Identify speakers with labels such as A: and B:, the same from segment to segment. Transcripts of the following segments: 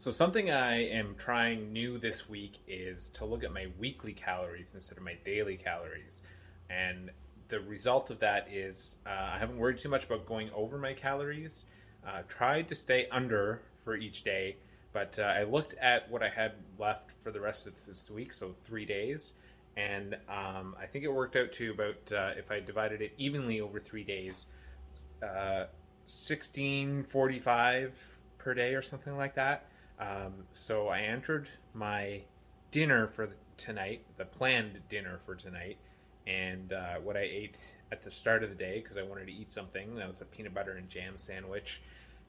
A: So, something I am trying new this week is to look at my weekly calories instead of my daily calories. And the result of that is uh, I haven't worried too much about going over my calories. Uh, tried to stay under for each day, but uh, I looked at what I had left for the rest of this week, so three days, and um, I think it worked out to about uh, if I divided it evenly over three days, uh, sixteen forty-five per day or something like that. Um, so I entered my dinner for tonight, the planned dinner for tonight, and uh, what I ate at the start of the day because I wanted to eat something. That was a peanut butter and jam sandwich.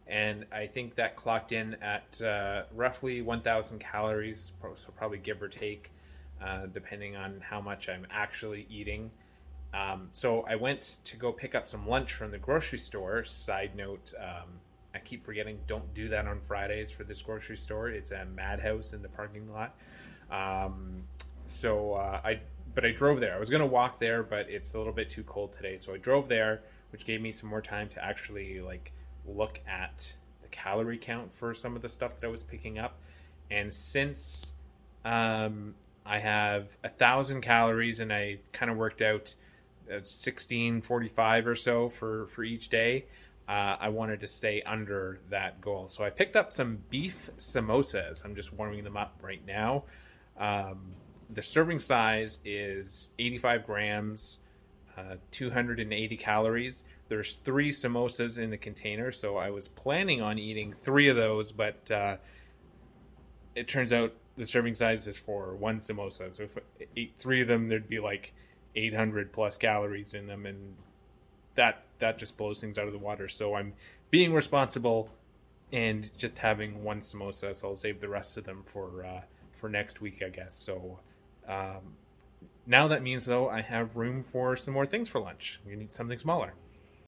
A: And I think that clocked in at uh, roughly 1,000 calories, so probably give or take, uh, depending on how much I'm actually eating. Um, so I went to go pick up some lunch from the grocery store. Side note, um, I keep forgetting, don't do that on Fridays for this grocery store. It's a madhouse in the parking lot. Um, so uh, I, but I drove there. I was to walk there, but it's a little bit too cold today. So I drove there, which gave me some more time to actually like look at the calorie count for some of the stuff that I was picking up. And since um, I have a thousand calories and I kind of worked out 1645 or so for, for each day, uh, I wanted to stay under that goal. So I picked up some beef samosas. I'm just warming them up right now. Um, the serving size is 85 grams, uh, 280 calories. There's three samosas in the container, so I was planning on eating three of those, but uh, it turns out the serving size is for one samosa. So if I ate three of them, there'd be like 800 plus calories in them, and that that just blows things out of the water. So I'm being responsible and just having one samosa. So I'll save the rest of them for uh, for next week, I guess. So um, now that means though I have room for some more things for lunch. We need something smaller.